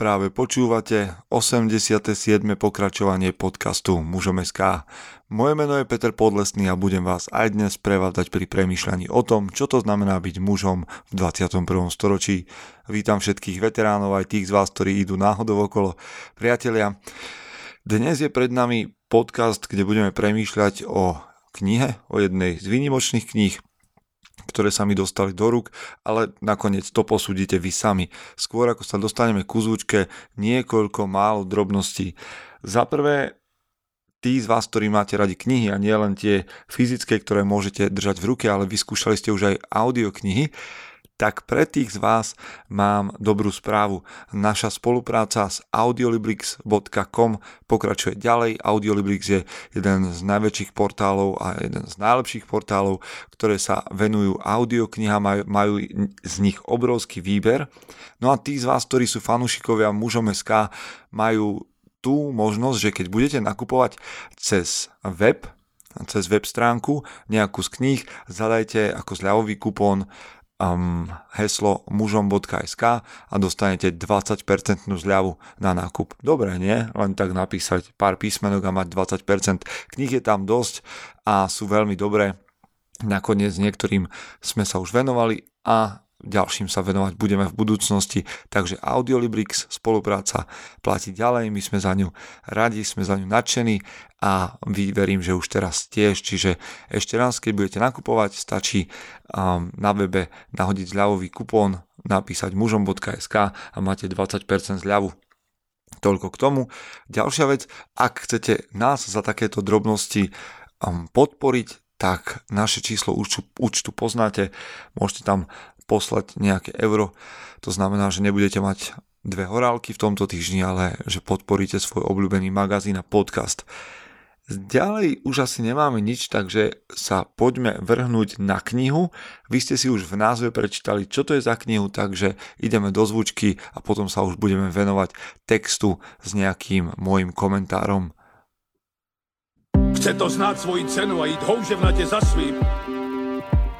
Práve počúvate 87. pokračovanie podcastu Mužom SK. Moje meno je Peter Podlesný a budem vás aj dnes prevádzať pri premýšľaní o tom, čo to znamená byť mužom v 21. storočí. Vítam všetkých veteránov, aj tých z vás, ktorí idú náhodou okolo. Priatelia, dnes je pred nami podcast, kde budeme premýšľať o knihe, o jednej z výnimočných kníh, ktoré sa mi dostali do rúk, ale nakoniec to posúdite vy sami. Skôr ako sa dostaneme ku zúčke, niekoľko málo drobností. Za prvé, tí z vás, ktorí máte radi knihy a nie len tie fyzické, ktoré môžete držať v ruke, ale vyskúšali ste už aj audioknihy, tak pre tých z vás mám dobrú správu. Naša spolupráca s audiolibrix.com pokračuje ďalej. Audiolibrix je jeden z najväčších portálov a jeden z najlepších portálov, ktoré sa venujú audioknihám, majú, majú z nich obrovský výber. No a tí z vás, ktorí sú fanúšikovia mužom SK, majú tú možnosť, že keď budete nakupovať cez web, cez web stránku nejakú z kníh, zadajte ako zľavový kupón um, heslo mužom.sk a dostanete 20% zľavu na nákup. Dobre, nie? Len tak napísať pár písmenok a mať 20%. Knih je tam dosť a sú veľmi dobré. Nakoniec niektorým sme sa už venovali a ďalším sa venovať budeme v budúcnosti. Takže Audiolibrix spolupráca platí ďalej, my sme za ňu radi, sme za ňu nadšení a vy verím, že už teraz tiež. Čiže ešte raz, keď budete nakupovať, stačí um, na webe nahodiť zľavový kupón, napísať mužom.sk a máte 20% zľavu. Toľko k tomu. Ďalšia vec, ak chcete nás za takéto drobnosti um, podporiť, tak naše číslo účtu, účtu poznáte, môžete tam poslať nejaké euro. To znamená, že nebudete mať dve horálky v tomto týždni, ale že podporíte svoj obľúbený magazín a podcast. Ďalej už asi nemáme nič, takže sa poďme vrhnúť na knihu. Vy ste si už v názve prečítali, čo to je za knihu, takže ideme do zvučky a potom sa už budeme venovať textu s nejakým môjim komentárom. Chce to znáť svoji cenu a ísť houževnate za svým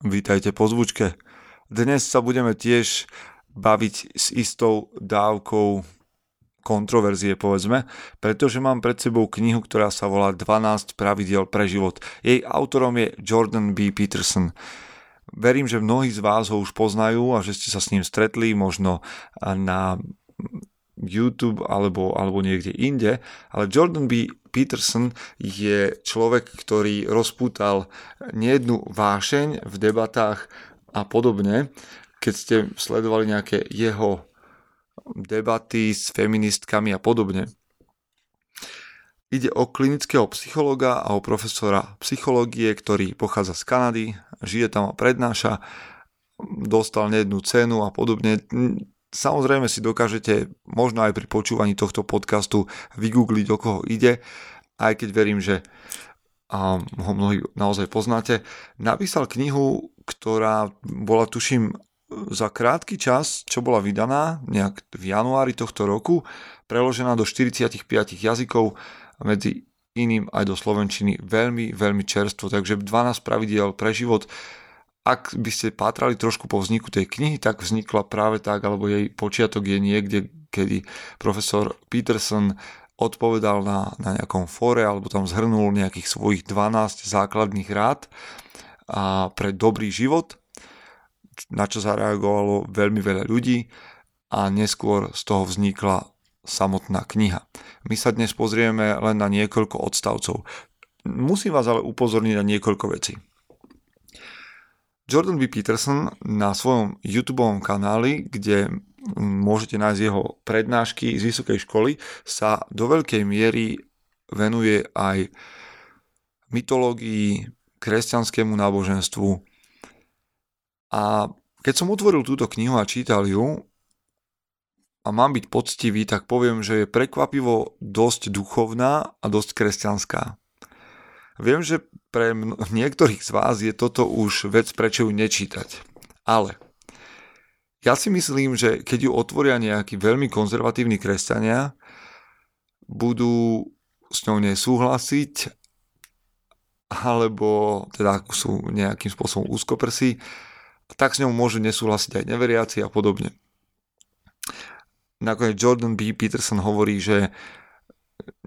Vítajte po zvučke. Dnes sa budeme tiež baviť s istou dávkou kontroverzie, povedzme, pretože mám pred sebou knihu, ktorá sa volá 12 pravidiel pre život. Jej autorom je Jordan B. Peterson. Verím, že mnohí z vás ho už poznajú a že ste sa s ním stretli možno na YouTube alebo, alebo niekde inde, ale Jordan B. Peterson je človek, ktorý rozpútal nejednú vášeň v debatách a podobne. Keď ste sledovali nejaké jeho debaty s feministkami a podobne. Ide o klinického psychologa a o profesora psychológie, ktorý pochádza z Kanady, žije tam a prednáša, dostal nejednú cenu a podobne. Samozrejme si dokážete možno aj pri počúvaní tohto podcastu vygoogliť, o koho ide, aj keď verím, že a ho mnohí naozaj poznáte. Napísal knihu, ktorá bola tuším za krátky čas, čo bola vydaná, nejak v januári tohto roku, preložená do 45 jazykov, medzi iným aj do slovenčiny, veľmi, veľmi čerstvo, takže 12 pravidiel pre život ak by ste pátrali trošku po vzniku tej knihy, tak vznikla práve tak, alebo jej počiatok je niekde, kedy profesor Peterson odpovedal na, na nejakom fóre alebo tam zhrnul nejakých svojich 12 základných rád a pre dobrý život, na čo zareagovalo veľmi veľa ľudí a neskôr z toho vznikla samotná kniha. My sa dnes pozrieme len na niekoľko odstavcov. Musím vás ale upozorniť na niekoľko vecí. Jordan B. Peterson na svojom YouTube kanáli, kde môžete nájsť jeho prednášky z vysokej školy, sa do veľkej miery venuje aj mytológii, kresťanskému náboženstvu. A keď som otvoril túto knihu a čítal ju, a mám byť poctivý, tak poviem, že je prekvapivo dosť duchovná a dosť kresťanská. Viem, že pre niektorých z vás je toto už vec, prečo ju nečítať. Ale ja si myslím, že keď ju otvoria nejakí veľmi konzervatívni kresťania, budú s ňou nesúhlasiť, alebo teda sú nejakým spôsobom úzkoprsí, tak s ňou môžu nesúhlasiť aj neveriaci a podobne. Nakoniec Jordan B. Peterson hovorí, že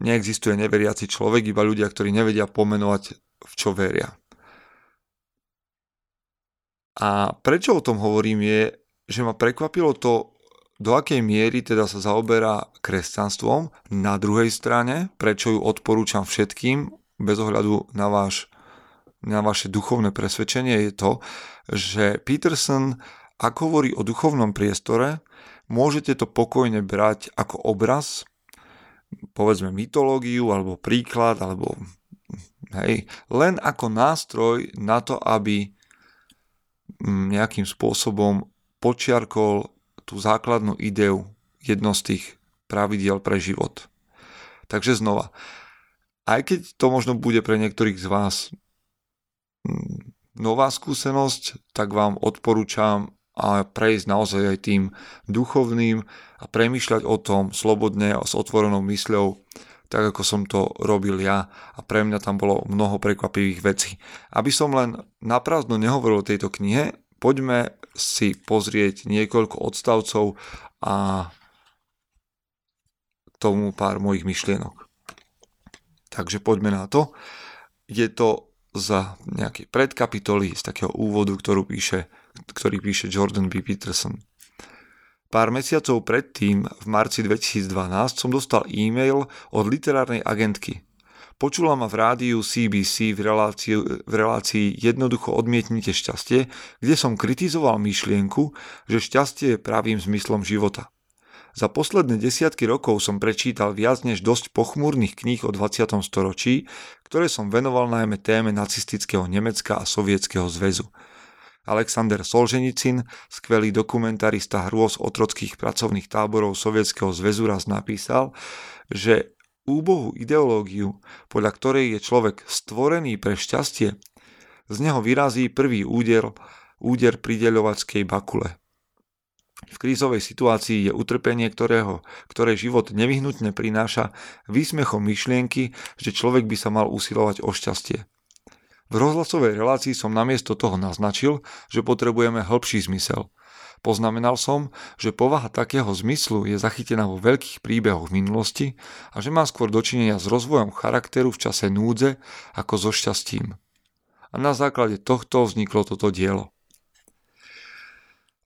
neexistuje neveriaci človek, iba ľudia, ktorí nevedia pomenovať, v čo veria. A prečo o tom hovorím je, že ma prekvapilo to, do akej miery teda sa zaoberá kresťanstvom. Na druhej strane, prečo ju odporúčam všetkým, bez ohľadu na, váš, na vaše duchovné presvedčenie, je to, že Peterson, ako hovorí o duchovnom priestore, môžete to pokojne brať ako obraz, povedzme mytológiu, alebo príklad, alebo hej, len ako nástroj na to, aby mm, nejakým spôsobom počiarkol tú základnú ideu jedno z tých pravidiel pre život. Takže znova, aj keď to možno bude pre niektorých z vás mm, nová skúsenosť, tak vám odporúčam a prejsť naozaj aj tým duchovným a premýšľať o tom slobodne a s otvorenou mysľou, tak ako som to robil ja a pre mňa tam bolo mnoho prekvapivých vecí. Aby som len naprázdno nehovoril o tejto knihe, poďme si pozrieť niekoľko odstavcov a tomu pár mojich myšlienok. Takže poďme na to. Je to za nejaké predkapitoly z takého úvodu, ktorú píše, ktorý píše Jordan B. Peterson. Pár mesiacov predtým, v marci 2012, som dostal e-mail od literárnej agentky, Počula ma v rádiu CBC v relácii, v relácii Jednoducho odmietnite šťastie, kde som kritizoval myšlienku, že šťastie je pravým zmyslom života. Za posledné desiatky rokov som prečítal viac než dosť pochmúrnych kníh o 20. storočí, ktoré som venoval najmä téme nacistického Nemecka a Sovietskeho zväzu. Alexander Solženicin, skvelý dokumentarista hrôz otrockých pracovných táborov Sovietskeho zväzu raz napísal, že úbohú ideológiu, podľa ktorej je človek stvorený pre šťastie, z neho vyrazí prvý úder, úder prideľovackej bakule. V krízovej situácii je utrpenie, ktorého, ktoré život nevyhnutne prináša výsmechom myšlienky, že človek by sa mal usilovať o šťastie. V rozhlasovej relácii som namiesto toho naznačil, že potrebujeme hĺbší zmysel – Poznamenal som, že povaha takého zmyslu je zachytená vo veľkých príbehoch minulosti a že má skôr dočinenia s rozvojom charakteru v čase núdze ako so šťastím. A na základe tohto vzniklo toto dielo.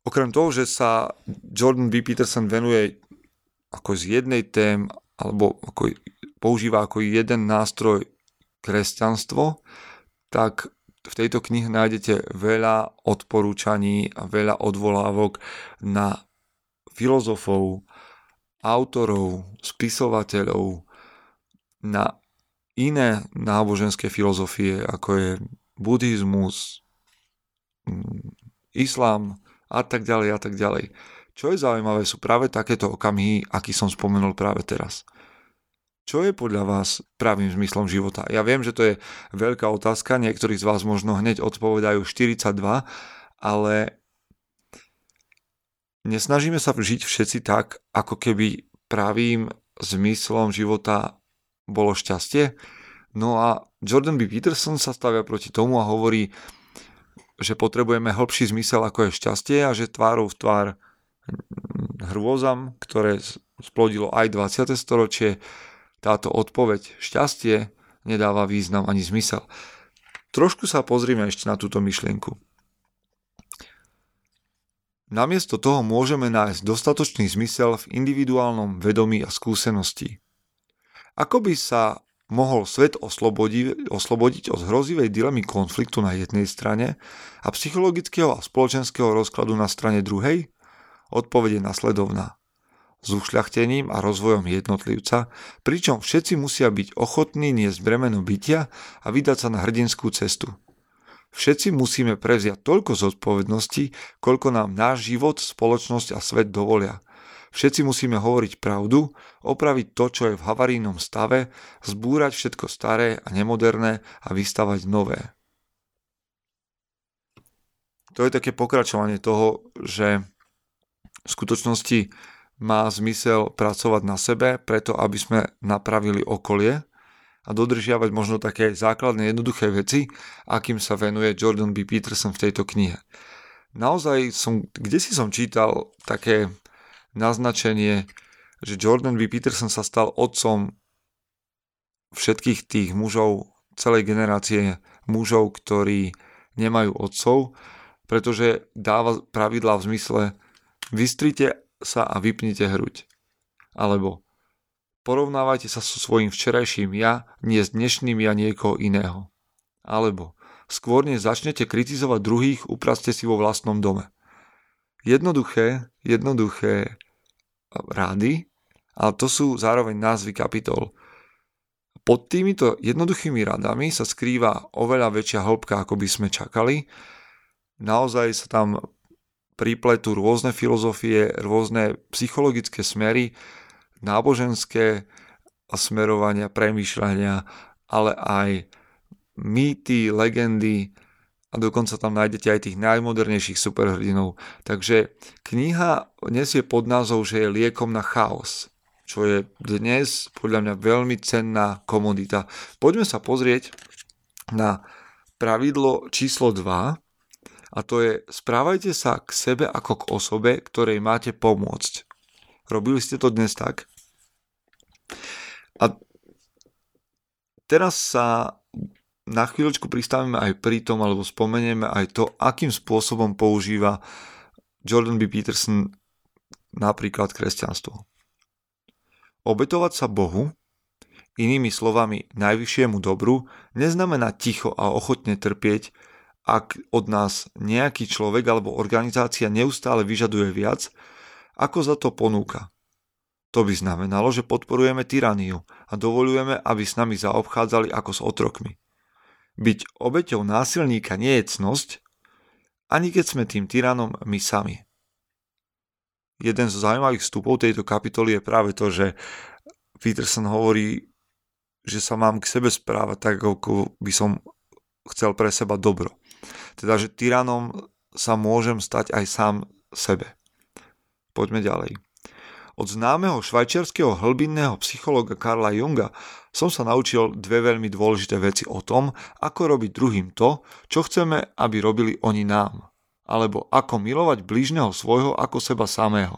Okrem toho, že sa Jordan B. Peterson venuje ako z jednej tém, alebo ako, používa ako jeden nástroj kresťanstvo, tak v tejto knihe nájdete veľa odporúčaní a veľa odvolávok na filozofov, autorov, spisovateľov, na iné náboženské filozofie, ako je buddhizmus, mm, islám a tak ďalej a tak ďalej. Čo je zaujímavé, sú práve takéto okamihy, aký som spomenul práve teraz. Čo je podľa vás pravým zmyslom života? Ja viem, že to je veľká otázka, niektorí z vás možno hneď odpovedajú 42, ale nesnažíme sa žiť všetci tak, ako keby pravým zmyslom života bolo šťastie. No a Jordan B. Peterson sa stavia proti tomu a hovorí, že potrebujeme hĺbší zmysel ako je šťastie a že tvárou v tvár hrôzam, ktoré splodilo aj 20. storočie, táto odpoveď šťastie nedáva význam ani zmysel. Trošku sa pozrieme ešte na túto myšlienku. Namiesto toho môžeme nájsť dostatočný zmysel v individuálnom vedomí a skúsenosti. Ako by sa mohol svet oslobodiť, oslobodiť od hrozivej dilemy konfliktu na jednej strane a psychologického a spoločenského rozkladu na strane druhej? Odpovede nasledovná. S ušľachtením a rozvojom jednotlivca, pričom všetci musia byť ochotní niesť bremeno bytia a vydať sa na hrdinskú cestu. Všetci musíme prevziať toľko zodpovedností, koľko nám náš život, spoločnosť a svet dovolia. Všetci musíme hovoriť pravdu, opraviť to, čo je v havarínom stave, zbúrať všetko staré a nemoderné a vystavať nové. To je také pokračovanie toho, že v skutočnosti má zmysel pracovať na sebe, preto aby sme napravili okolie a dodržiavať možno také základné jednoduché veci, akým sa venuje Jordan B. Peterson v tejto knihe. Naozaj som, kde si som čítal také naznačenie, že Jordan B. Peterson sa stal otcom všetkých tých mužov, celej generácie mužov, ktorí nemajú otcov, pretože dáva pravidlá v zmysle vystrite sa a vypnite hruď. Alebo Porovnávajte sa so svojím včerajším ja, nie s dnešným ja niekoho iného. Alebo skôr než začnete kritizovať druhých, upraste si vo vlastnom dome. Jednoduché, jednoduché rády, ale to sú zároveň názvy kapitol. Pod týmito jednoduchými radami sa skrýva oveľa väčšia hĺbka, ako by sme čakali. Naozaj sa tam pripletú rôzne filozofie, rôzne psychologické smery, náboženské smerovania, premýšľania, ale aj mýty, legendy a dokonca tam nájdete aj tých najmodernejších superhrdinov. Takže kniha nesie pod názov, že je liekom na chaos, čo je dnes podľa mňa veľmi cenná komodita. Poďme sa pozrieť na pravidlo číslo 2 a to je správajte sa k sebe ako k osobe, ktorej máte pomôcť. Robili ste to dnes tak? A teraz sa na chvíľočku pristavíme aj pri tom, alebo spomenieme aj to, akým spôsobom používa Jordan B. Peterson napríklad kresťanstvo. Obetovať sa Bohu, inými slovami najvyššiemu dobru, neznamená ticho a ochotne trpieť, ak od nás nejaký človek alebo organizácia neustále vyžaduje viac, ako za to ponúka. To by znamenalo, že podporujeme tyraniu a dovolujeme, aby s nami zaobchádzali ako s otrokmi. Byť obeťou násilníka nie je cnosť, ani keď sme tým tyranom my sami. Jeden z zaujímavých vstupov tejto kapitoly je práve to, že Peterson hovorí, že sa mám k sebe správať tak, ako by som chcel pre seba dobro. Teda, že tyranom sa môžem stať aj sám sebe. Poďme ďalej. Od známeho švajčiarského hlbinného psychologa Karla Junga som sa naučil dve veľmi dôležité veci o tom, ako robiť druhým to, čo chceme, aby robili oni nám. Alebo ako milovať blížneho svojho ako seba samého.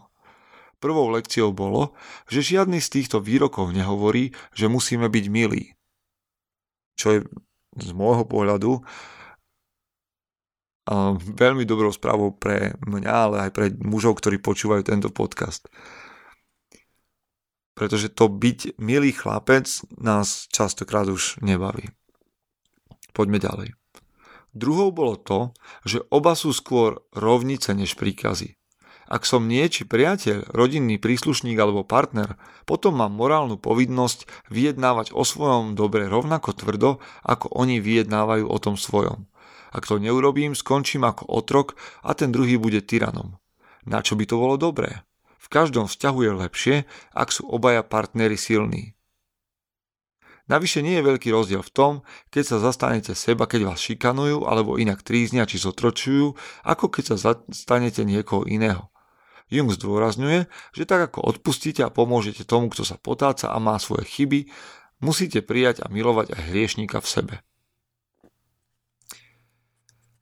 Prvou lekciou bolo, že žiadny z týchto výrokov nehovorí, že musíme byť milí. Čo je z môjho pohľadu veľmi dobrou správou pre mňa, ale aj pre mužov, ktorí počúvajú tento podcast pretože to byť milý chlapec nás častokrát už nebaví. Poďme ďalej. Druhou bolo to, že oba sú skôr rovnice než príkazy. Ak som nie či priateľ, rodinný príslušník alebo partner, potom mám morálnu povinnosť vyjednávať o svojom dobre rovnako tvrdo, ako oni vyjednávajú o tom svojom. Ak to neurobím, skončím ako otrok a ten druhý bude tyranom. Na čo by to bolo dobré? V každom vzťahu je lepšie, ak sú obaja partnery silní. Navyše nie je veľký rozdiel v tom, keď sa zastanete seba, keď vás šikanujú alebo inak tríznia či zotročujú, ako keď sa zastanete niekoho iného. Jung zdôrazňuje, že tak ako odpustíte a pomôžete tomu, kto sa potáca a má svoje chyby, musíte prijať a milovať aj hriešníka v sebe.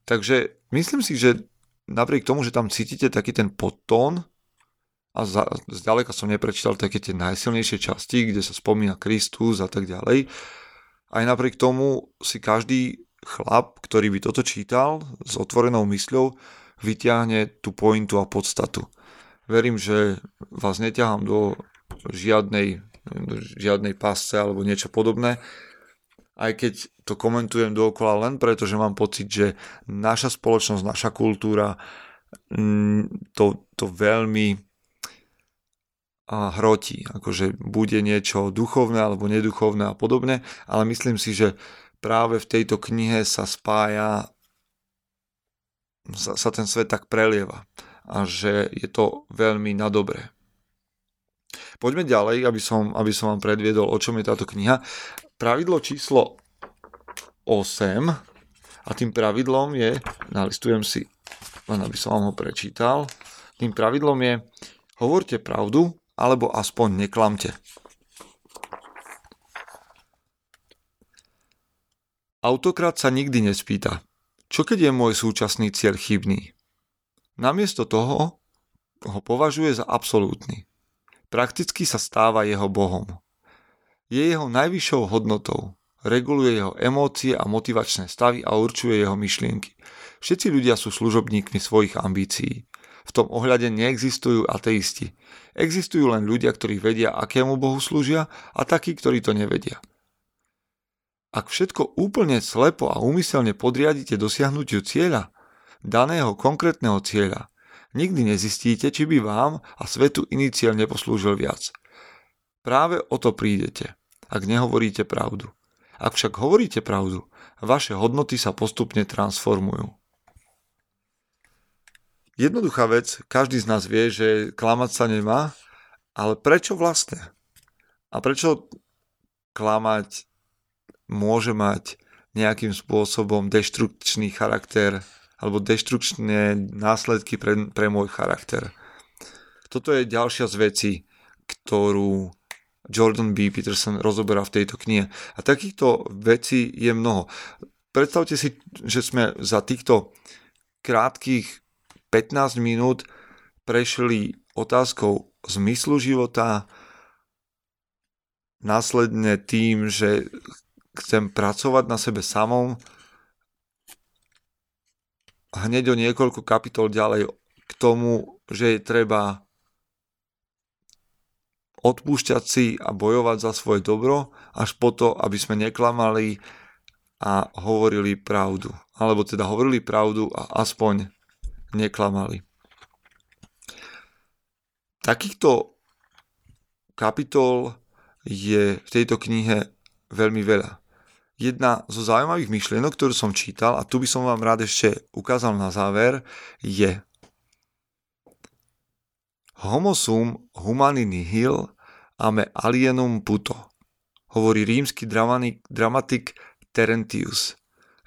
Takže myslím si, že napriek tomu, že tam cítite taký ten podtón, a za, zďaleka som neprečítal také tie najsilnejšie časti, kde sa spomína Kristus a tak ďalej. Aj napriek tomu si každý chlap, ktorý by toto čítal s otvorenou mysľou, vyťahne tú pointu a podstatu. Verím, že vás neťahám do žiadnej, do žiadnej pásce alebo niečo podobné, aj keď to komentujem dookola len preto, že mám pocit, že naša spoločnosť, naša kultúra mm, to, to veľmi a hrotí, akože bude niečo duchovné alebo neduchovné a podobne, ale myslím si, že práve v tejto knihe sa spája sa, sa ten svet tak prelieva a že je to veľmi na dobré. Poďme ďalej, aby som, aby som vám predviedol, o čom je táto kniha. Pravidlo číslo 8 a tým pravidlom je, nalistujem si, len aby som vám ho prečítal, tým pravidlom je hovorte pravdu, alebo aspoň neklamte. Autokrat sa nikdy nespýta, čo keď je môj súčasný cieľ chybný? Namiesto toho ho považuje za absolútny. Prakticky sa stáva jeho bohom. Je jeho najvyššou hodnotou. Reguluje jeho emócie a motivačné stavy a určuje jeho myšlienky. Všetci ľudia sú služobníkmi svojich ambícií. V tom ohľade neexistujú ateisti. Existujú len ľudia, ktorí vedia, akému bohu slúžia a takí, ktorí to nevedia. Ak všetko úplne slepo a úmyselne podriadite dosiahnutiu cieľa, daného konkrétneho cieľa, nikdy nezistíte, či by vám a svetu iný cieľ neposlúžil viac. Práve o to prídete, ak nehovoríte pravdu. Ak však hovoríte pravdu, vaše hodnoty sa postupne transformujú. Jednoduchá vec, každý z nás vie, že klamať sa nemá, ale prečo vlastne? A prečo klamať môže mať nejakým spôsobom deštrukčný charakter alebo deštrukčné následky pre, pre môj charakter. Toto je ďalšia z vecí, ktorú Jordan B. Peterson rozoberá v tejto knihe. A takýchto vecí je mnoho. Predstavte si, že sme za týchto krátkých 15 minút prešli otázkou zmyslu života, následne tým, že chcem pracovať na sebe samom, hneď o niekoľko kapitol ďalej k tomu, že je treba odpúšťať si a bojovať za svoje dobro, až po to, aby sme neklamali a hovorili pravdu. Alebo teda hovorili pravdu a aspoň neklamali. Takýchto kapitol je v tejto knihe veľmi veľa jedna zo zaujímavých myšlienok, ktorú som čítal a tu by som vám rád ešte ukázal na záver, je Homo sum humani nihil ame alienum puto, hovorí rímsky dramatik, dramatik Terentius.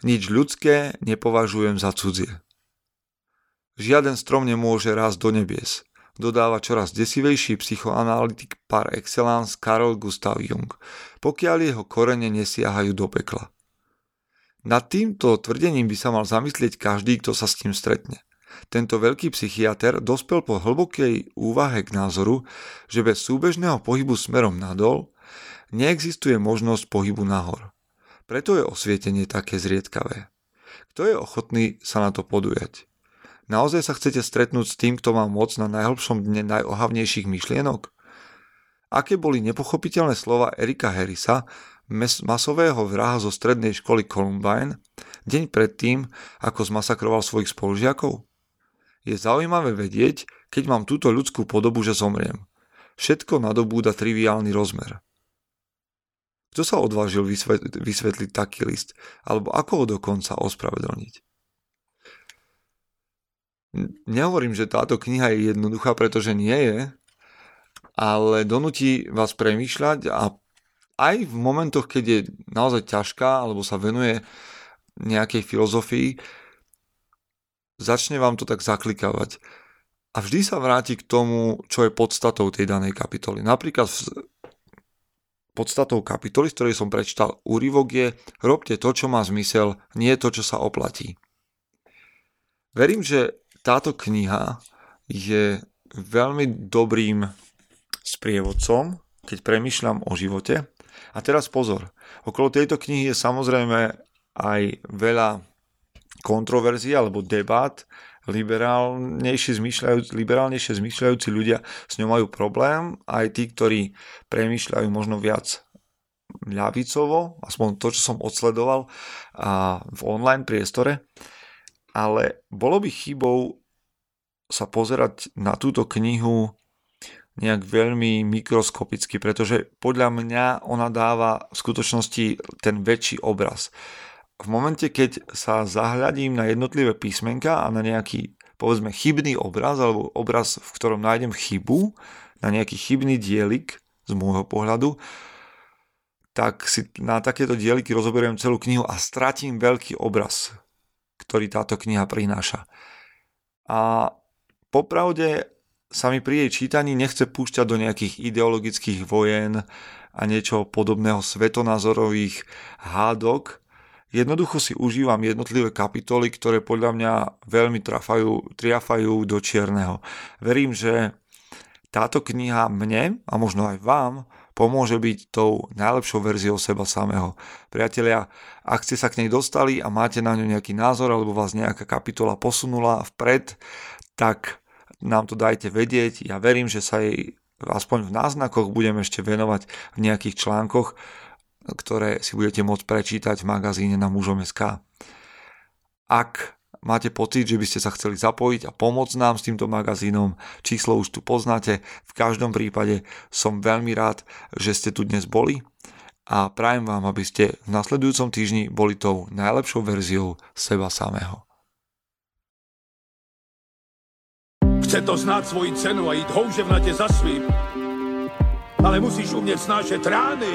Nič ľudské nepovažujem za cudzie. Žiaden strom nemôže rásť do nebies dodáva čoraz desivejší psychoanalytik par excellence Karol Gustav Jung, pokiaľ jeho korene nesiahajú do pekla. Nad týmto tvrdením by sa mal zamyslieť každý, kto sa s tým stretne. Tento veľký psychiatr dospel po hlbokej úvahe k názoru, že bez súbežného pohybu smerom nadol neexistuje možnosť pohybu nahor. Preto je osvietenie také zriedkavé. Kto je ochotný sa na to podujať? Naozaj sa chcete stretnúť s tým, kto má moc na najhlbšom dne najohavnejších myšlienok? Aké boli nepochopiteľné slova Erika Harrisa, masového vraha zo strednej školy Columbine, deň predtým, ako zmasakroval svojich spolužiakov? Je zaujímavé vedieť, keď mám túto ľudskú podobu, že zomriem. Všetko nadobúda triviálny rozmer. Kto sa odvážil vysvetliť taký list, alebo ako ho dokonca ospravedlniť? Nehovorím, že táto kniha je jednoduchá, pretože nie je, ale donúti vás premýšľať a aj v momentoch, keď je naozaj ťažká alebo sa venuje nejakej filozofii, začne vám to tak zaklikávať. A vždy sa vráti k tomu, čo je podstatou tej danej kapitoly. Napríklad podstatou kapitoly, z ktorej som prečítal úryvok je robte to, čo má zmysel, nie to, čo sa oplatí. Verím, že táto kniha je veľmi dobrým sprievodcom, keď premyšľam o živote. A teraz pozor, okolo tejto knihy je samozrejme aj veľa kontroverzií alebo debát, liberálnejšie, zmyšľajúci, liberálnejšie zmyšľajúci ľudia s ňou majú problém, aj tí, ktorí premyšľajú možno viac ľavicovo, aspoň to, čo som odsledoval a v online priestore ale bolo by chybou sa pozerať na túto knihu nejak veľmi mikroskopicky, pretože podľa mňa ona dáva v skutočnosti ten väčší obraz. V momente, keď sa zahľadím na jednotlivé písmenka a na nejaký povedzme chybný obraz alebo obraz, v ktorom nájdem chybu, na nejaký chybný dielik z môjho pohľadu, tak si na takéto dieliky rozoberiem celú knihu a stratím veľký obraz, ktorý táto kniha prináša. A popravde sa mi pri jej čítaní nechce púšťať do nejakých ideologických vojen a niečo podobného svetonázorových hádok, Jednoducho si užívam jednotlivé kapitoly, ktoré podľa mňa veľmi trafajú, triafajú do čierneho. Verím, že táto kniha mne a možno aj vám pomôže byť tou najlepšou verziou seba samého. Priatelia, ak ste sa k nej dostali a máte na ňu nejaký názor alebo vás nejaká kapitola posunula vpred, tak nám to dajte vedieť. Ja verím, že sa jej aspoň v náznakoch budem ešte venovať v nejakých článkoch, ktoré si budete môcť prečítať v magazíne na mužom.sk. Ak máte pocit, že by ste sa chceli zapojiť a pomôcť nám s týmto magazínom, číslo už tu poznáte. V každom prípade som veľmi rád, že ste tu dnes boli a prajem vám, aby ste v nasledujúcom týždni boli tou najlepšou verziou seba samého. Chce to znáť svoji cenu a ísť houževnate za svým, ale musíš umieť snášať rány